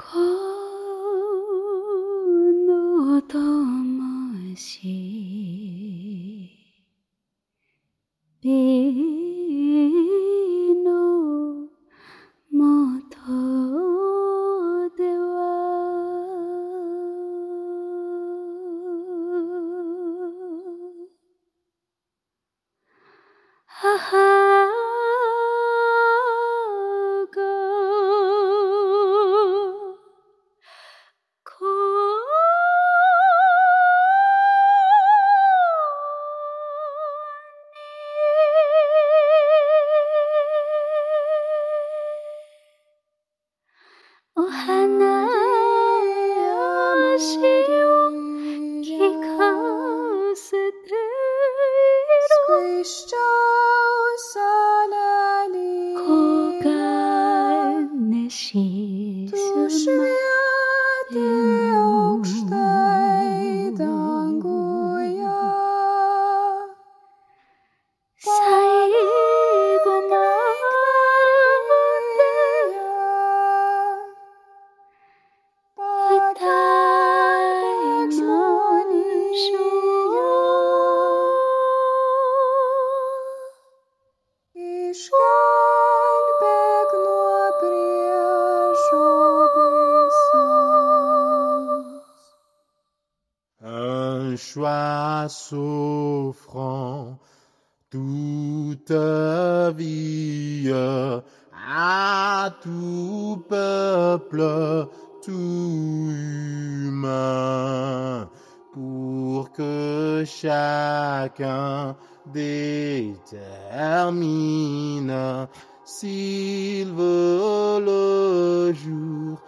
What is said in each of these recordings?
この灯し Tusmētie augšā. choix toute vie à tout peuple, tout humain, pour que chacun détermine s'il veut le jour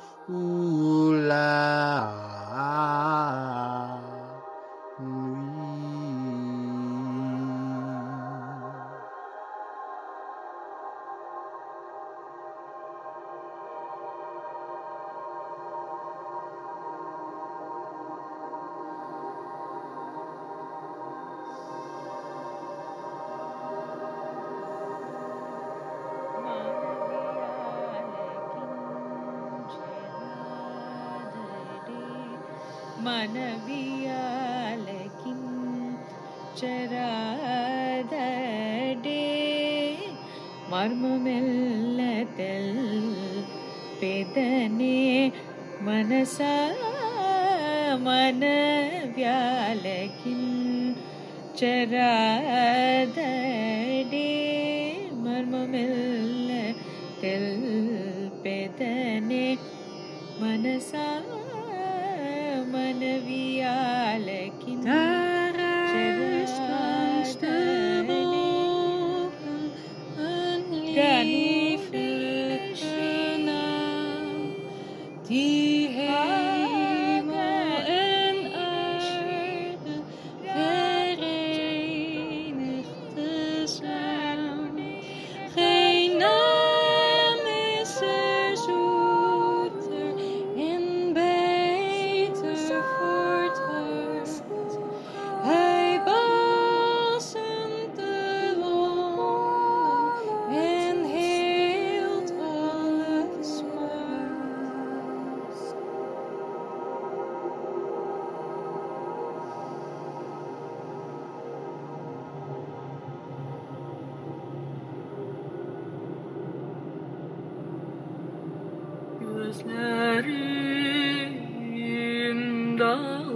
मनबियालि चराधे मर्म पेदने मनसा मनबियालि चरा धे पेदने मनसा मनव्यालिधा Oh.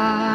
I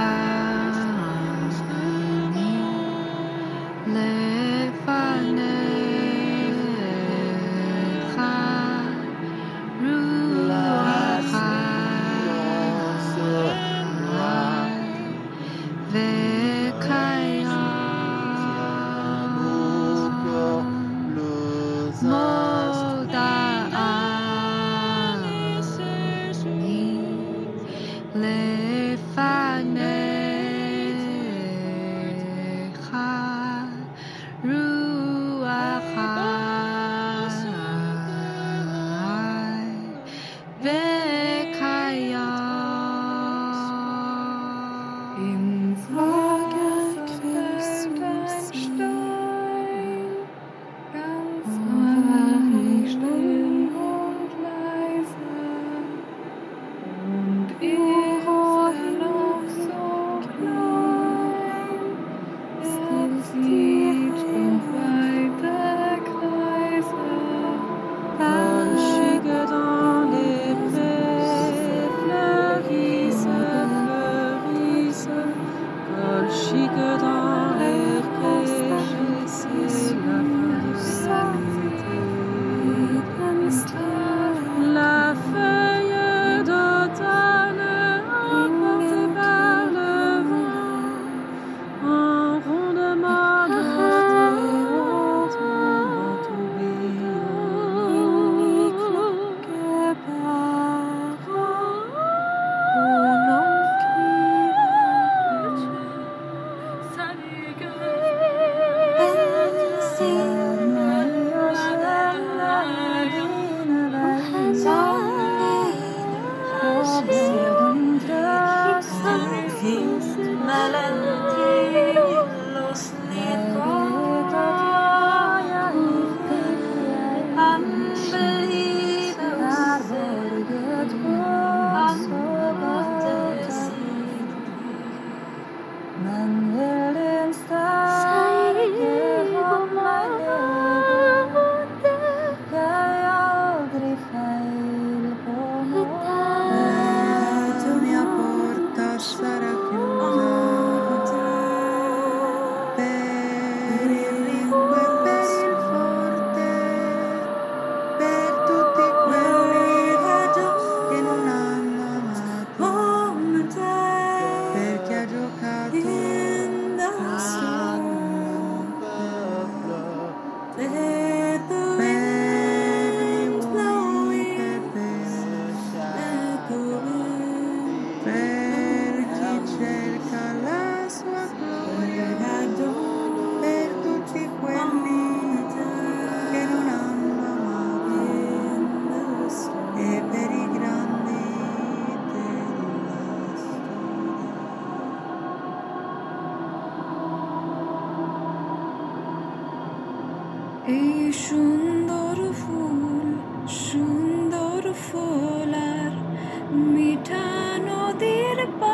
goodbye.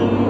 Thank you.